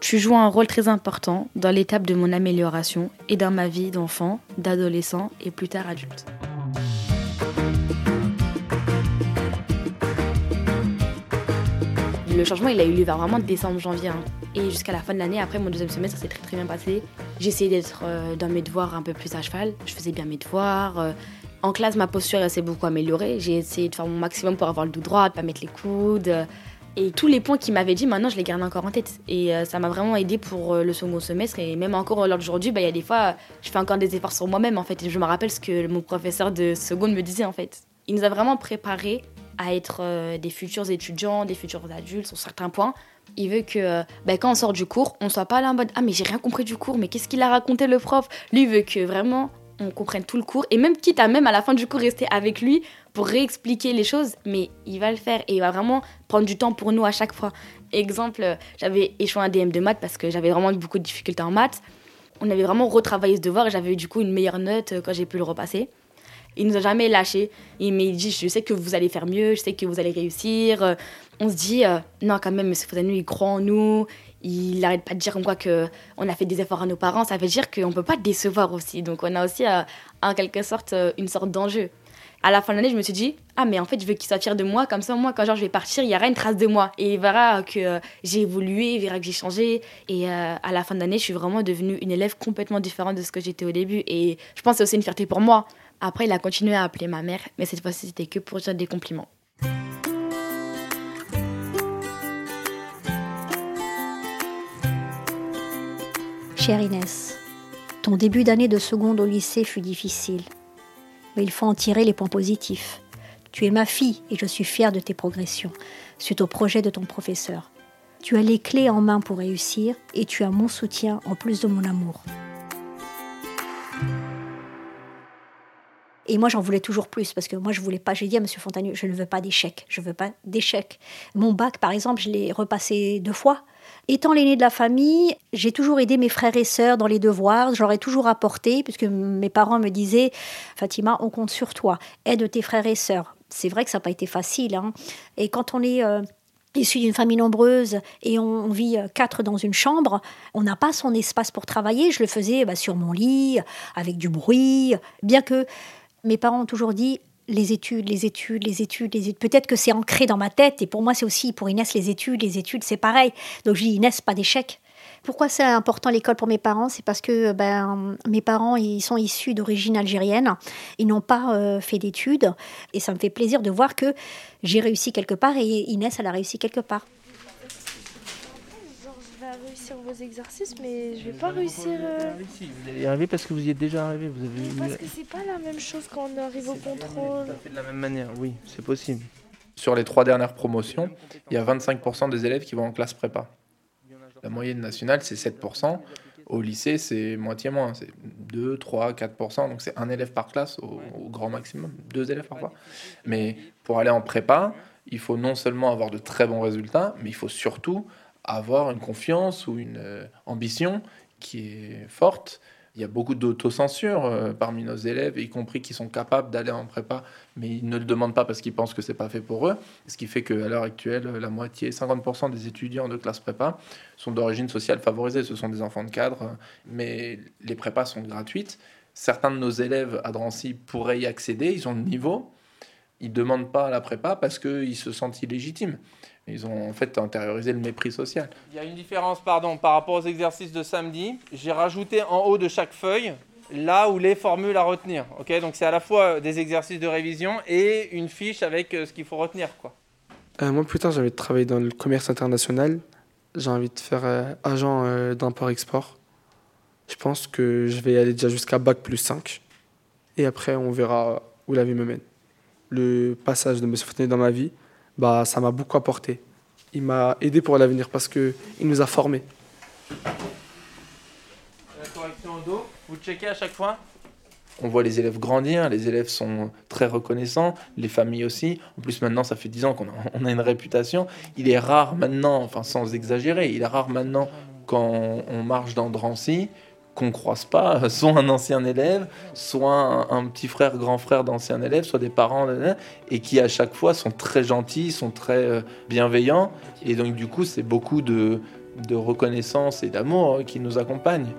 Tu joues un rôle très important dans l'étape de mon amélioration et dans ma vie d'enfant, d'adolescent et plus tard adulte. Le changement, il a eu lieu vers vraiment décembre-janvier. hein. Et jusqu'à la fin de l'année, après mon deuxième semestre, ça s'est très très bien passé. Essayé d'être euh, dans mes devoirs un peu plus à cheval. Je faisais bien mes devoirs. euh. En classe, ma posture s'est beaucoup améliorée. J'ai essayé de faire mon maximum pour avoir le dos droit, de pas mettre les coudes. euh. Et tous les points qu'il m'avait dit, maintenant, je les garde encore en tête. Et ça m'a vraiment aidé pour le second semestre. Et même encore lors d'aujourd'hui, bah, il y a des fois, je fais encore des efforts sur moi-même, en fait. Et je me rappelle ce que mon professeur de seconde me disait, en fait. Il nous a vraiment préparés à être euh, des futurs étudiants, des futurs adultes sur certains points. Il veut que euh, bah, quand on sort du cours, on soit pas là en mode Ah, mais j'ai rien compris du cours, mais qu'est-ce qu'il a raconté le prof? Lui, veut que vraiment on comprenne tout le cours. Et même quitte à même à la fin du cours rester avec lui pour réexpliquer les choses, mais il va le faire et il va vraiment prendre du temps pour nous à chaque fois. Exemple, j'avais échoué un DM de maths parce que j'avais vraiment eu beaucoup de difficultés en maths. On avait vraiment retravaillé ce devoir et j'avais eu du coup une meilleure note euh, quand j'ai pu le repasser. Il nous a jamais lâché. Il m'a dit Je sais que vous allez faire mieux, je sais que vous allez réussir. Euh, On se dit euh, Non, quand même, M. Fontaine, il croit en nous. Il n'arrête pas de dire comme quoi que on a fait des efforts à nos parents. Ça veut dire qu'on ne peut pas décevoir aussi. Donc, on a aussi, euh, en quelque sorte, une sorte d'enjeu. À la fin de l'année, je me suis dit Ah, mais en fait, je veux qu'il soit fier de moi. Comme ça, moi, quand je vais partir, il n'y aura une trace de moi. Et il verra que j'ai évolué, il verra que j'ai changé. Et à la fin de l'année, je suis vraiment devenue une élève complètement différente de ce que j'étais au début. Et je pense que c'est aussi une fierté pour moi. Après, il a continué à appeler ma mère, mais cette fois-ci, c'était que pour dire des compliments. Chère Inès, ton début d'année de seconde au lycée fut difficile, mais il faut en tirer les points positifs. Tu es ma fille et je suis fière de tes progressions suite au projet de ton professeur. Tu as les clés en main pour réussir et tu as mon soutien en plus de mon amour. Et moi, j'en voulais toujours plus parce que moi, je voulais pas. J'ai dit à M. Fontagneux, je ne veux pas d'échec. Je veux pas d'échec. Mon bac, par exemple, je l'ai repassé deux fois. Étant l'aîné de la famille, j'ai toujours aidé mes frères et sœurs dans les devoirs. J'aurais toujours apporté, puisque mes parents me disaient Fatima, on compte sur toi. Aide tes frères et sœurs. C'est vrai que ça n'a pas été facile. hein. Et quand on est. euh, issu d'une famille nombreuse et on, on vit euh, quatre dans une chambre, on n'a pas son espace pour travailler. Je le faisais bah, sur mon lit, avec du bruit, bien que mes parents ont toujours dit les études, les études, les études, les études. Peut-être que c'est ancré dans ma tête et pour moi c'est aussi pour Inès les études, les études c'est pareil. Donc je dis Inès pas d'échec. Pourquoi c'est important l'école pour mes parents? C'est parce que ben, mes parents ils sont issus d'origine algérienne, ils n'ont pas euh, fait d'études et ça me fait plaisir de voir que j'ai réussi quelque part et Inès elle a réussi quelque part. Réussir vos exercices, mais je vais pas réussir. euh, vous allez y arriver parce que vous y êtes déjà arrivé. Vous avez eu- Parce que c'est pas la même chose quand on arrive au contrôle. fait de la même manière, oui, c'est possible. Sur les trois dernières promotions, il y a 25% des élèves qui vont en classe prépa. La moyenne nationale, c'est 7%. Au lycée, c'est moitié moins. C'est 2, 3, 4%. Donc c'est un élève par classe au, au grand maximum. Deux élèves parfois. Mais pour aller en prépa, il faut non seulement avoir de très bons résultats, mais il faut surtout avoir une confiance ou une euh, ambition qui est forte. Il y a beaucoup d'autocensure euh, parmi nos élèves, y compris qui sont capables d'aller en prépa, mais ils ne le demandent pas parce qu'ils pensent que c'est pas fait pour eux. Ce qui fait qu'à l'heure actuelle, la moitié, 50% des étudiants de classe prépa sont d'origine sociale favorisée. Ce sont des enfants de cadre, mais les prépas sont gratuites. Certains de nos élèves à Drancy pourraient y accéder, ils ont le niveau. Ils ne demandent pas à la prépa parce qu'ils se sentent illégitimes. Ils ont en fait intériorisé le mépris social. Il y a une différence, pardon, par rapport aux exercices de samedi. J'ai rajouté en haut de chaque feuille là où les formules à retenir. Ok, donc c'est à la fois des exercices de révision et une fiche avec euh, ce qu'il faut retenir, quoi. Euh, moi, plus tard, j'avais travaillé dans le commerce international. J'ai envie de faire euh, agent euh, d'import-export. Je pense que je vais aller déjà jusqu'à bac plus 5. Et après, on verra où la vie me mène. Le passage de M. Fontenay dans ma vie, bah, ça m'a beaucoup apporté. Il m'a aidé pour l'avenir parce qu'il nous a formés. La correction au dos, vous checkez à chaque fois? On voit les élèves grandir, les élèves sont très reconnaissants, les familles aussi. En plus, maintenant, ça fait 10 ans qu'on a, on a une réputation. Il est rare maintenant, enfin sans exagérer, il est rare maintenant quand on marche dans Drancy qu'on croise pas soit un ancien élève, soit un, petit frère, grand frère d'ancien élève, soit des parents, et qui à chaque fois sont très gentils, sont très euh, bienveillants. Et donc du coup, c'est beaucoup de, reconnaissance et d'amour euh, qui nous accompagnent.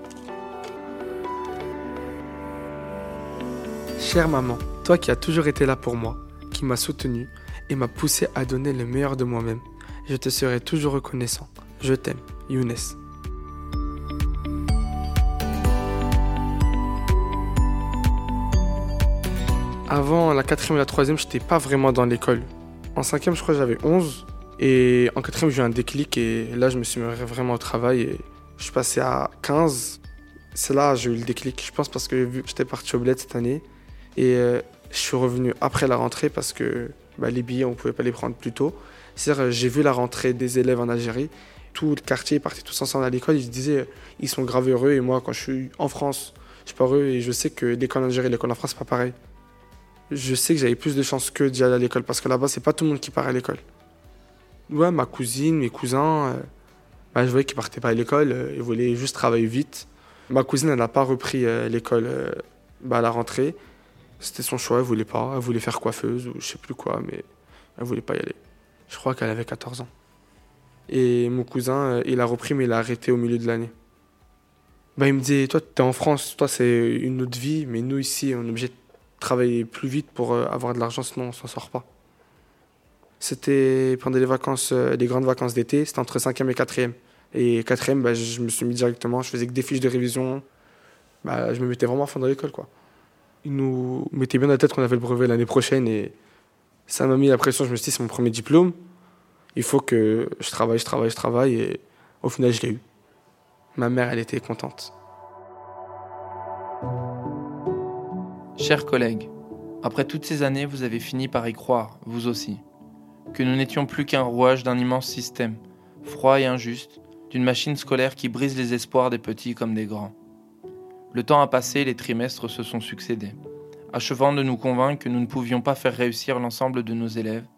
Chère maman, toi qui as toujours été là pour moi, qui m'as soutenu et m'a poussé à donner le meilleur de moi-même, je te serai toujours reconnaissant. Je t'aime, Younes. Avant la quatrième et la troisième, j'étais pas vraiment dans l'école. En cinquième, je crois j'avais 11. Et en quatrième, j'ai eu un déclic et là, je me suis mis vraiment au travail et je suis passé à 15. C'est là que j'ai eu le déclic, je pense, parce que j'étais parti au bled cette année et euh, je suis revenu après la rentrée parce que bah, les billets, on pouvait pas les prendre plus tôt. C'est-à-dire, j'ai vu la rentrée des élèves en Algérie. Tout le quartier partait tous ensemble à l'école. Ils disaient, ils sont grave heureux. Et moi, quand je suis en France, je suis pas heureux et je sais que l'école en Algérie et l'école en France, c'est pas pareil. Je sais que j'avais plus de chances que d'y aller à l'école parce que là-bas, c'est pas tout le monde qui part à l'école. Ouais, ma cousine, mes cousins, euh, bah, je voyais qu'ils partaient pas à l'école, euh, ils voulaient juste travailler vite. Ma cousine, elle n'a pas repris euh, l'école bah, à la rentrée. C'était son choix, elle voulait pas. Elle voulait faire coiffeuse ou je sais plus quoi, mais elle voulait pas y aller. Je crois qu'elle avait 14 ans. Et mon cousin, il a repris, mais il a arrêté au milieu de l'année. Bah, il me disait, toi, t'es en France, toi, c'est une autre vie, mais nous, ici, on est obligé de travailler plus vite pour euh, avoir de l'argent, sinon on s'en sort pas. C'était pendant les vacances, euh, les grandes vacances d'été, c'était entre 5e et 4e. Et 4e, bah, je me suis mis directement, je faisais que des fiches de révision. Bah, je me mettais vraiment à fond dans l'école, quoi. Ils nous mettaient bien dans la tête qu'on avait le brevet l'année prochaine et ça m'a mis la pression. Je me suis dit, c'est mon premier diplôme. Il faut que je travaille, je travaille, je travaille. Et au final, je l'ai eu. Ma mère, elle était contente. Chers collègues, après toutes ces années, vous avez fini par y croire, vous aussi, que nous n'étions plus qu'un rouage d'un immense système, froid et injuste, d'une machine scolaire qui brise les espoirs des petits comme des grands. Le temps a passé, les trimestres se sont succédés, achevant de nous convaincre que nous ne pouvions pas faire réussir l'ensemble de nos élèves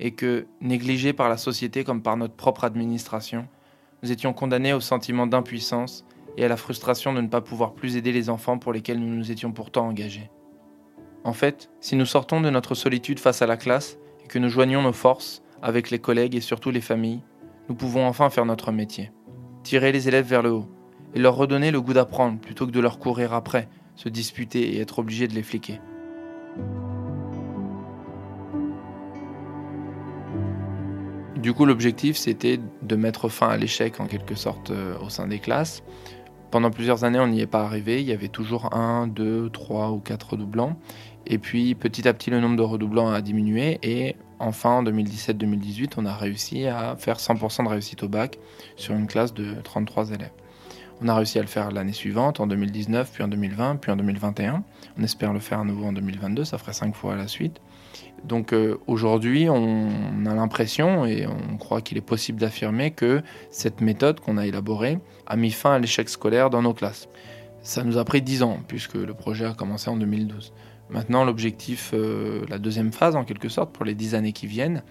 et que, négligés par la société comme par notre propre administration, nous étions condamnés au sentiment d'impuissance et à la frustration de ne pas pouvoir plus aider les enfants pour lesquels nous nous étions pourtant engagés. En fait, si nous sortons de notre solitude face à la classe et que nous joignons nos forces avec les collègues et surtout les familles, nous pouvons enfin faire notre métier. Tirer les élèves vers le haut et leur redonner le goût d'apprendre plutôt que de leur courir après, se disputer et être obligé de les fliquer. Du coup, l'objectif, c'était de mettre fin à l'échec en quelque sorte euh, au sein des classes. Pendant plusieurs années, on n'y est pas arrivé. Il y avait toujours un, deux, trois ou quatre redoublants. Et puis, petit à petit, le nombre de redoublants a diminué. Et enfin, en 2017-2018, on a réussi à faire 100% de réussite au bac sur une classe de 33 élèves. On a réussi à le faire l'année suivante, en 2019, puis en 2020, puis en 2021. On espère le faire à nouveau en 2022, ça ferait cinq fois à la suite. Donc euh, aujourd'hui, on a l'impression et on croit qu'il est possible d'affirmer que cette méthode qu'on a élaborée a mis fin à l'échec scolaire dans nos classes. Ça nous a pris 10 ans puisque le projet a commencé en 2012. Maintenant, l'objectif, euh, la deuxième phase en quelque sorte pour les 10 années qui viennent,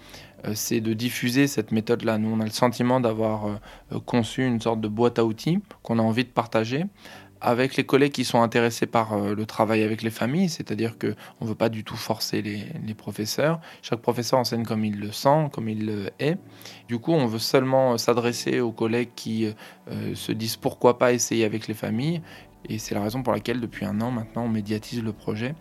euh, c'est de diffuser cette méthode-là. Nous, on a le sentiment d'avoir conçu une sorte de boîte à outils qu'on a envie de partager avec les collègues qui sont intéressés par euh, le travail avec les familles, c'est-à-dire que on veut pas du tout forcer les, professeurs. Chaque professeur enseigne comme il le sent, comme il le est. Du coup, on veut seulement s'adresser aux collègues qui euh, se disent pourquoi pas essayer avec les familles. Et c'est la raison pour laquelle, depuis un an maintenant, on médiatise le projet.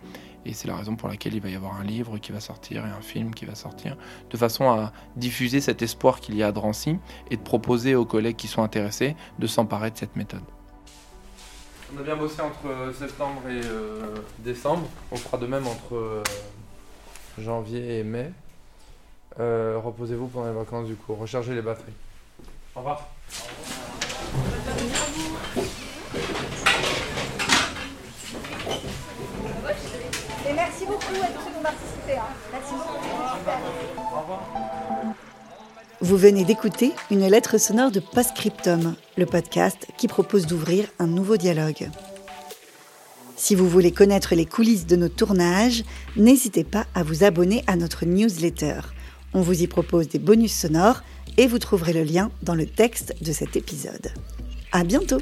Et c'est la raison pour laquelle il va y avoir un livre qui va sortir et un film qui va sortir, de façon à diffuser cet espoir qu'il y a à Drancy et de proposer aux collègues qui sont intéressés de s'emparer de cette méthode. On a bien bossé entre septembre et euh, décembre. On fera de même entre euh, janvier et mai. Euh, Reposez-vous pendant les vacances du coup. Rechargez les batteries. Au revoir. Et merci beaucoup à tous ceux qui ont participé. hein. Merci beaucoup. Vous venez d'écouter une lettre sonore de Postscriptum, le podcast qui propose d'ouvrir un nouveau dialogue. Si vous voulez connaître les coulisses de nos tournages, n'hésitez pas à vous abonner à notre newsletter. On vous y propose des bonus sonores et vous trouverez le lien dans le texte de cet épisode. À bientôt!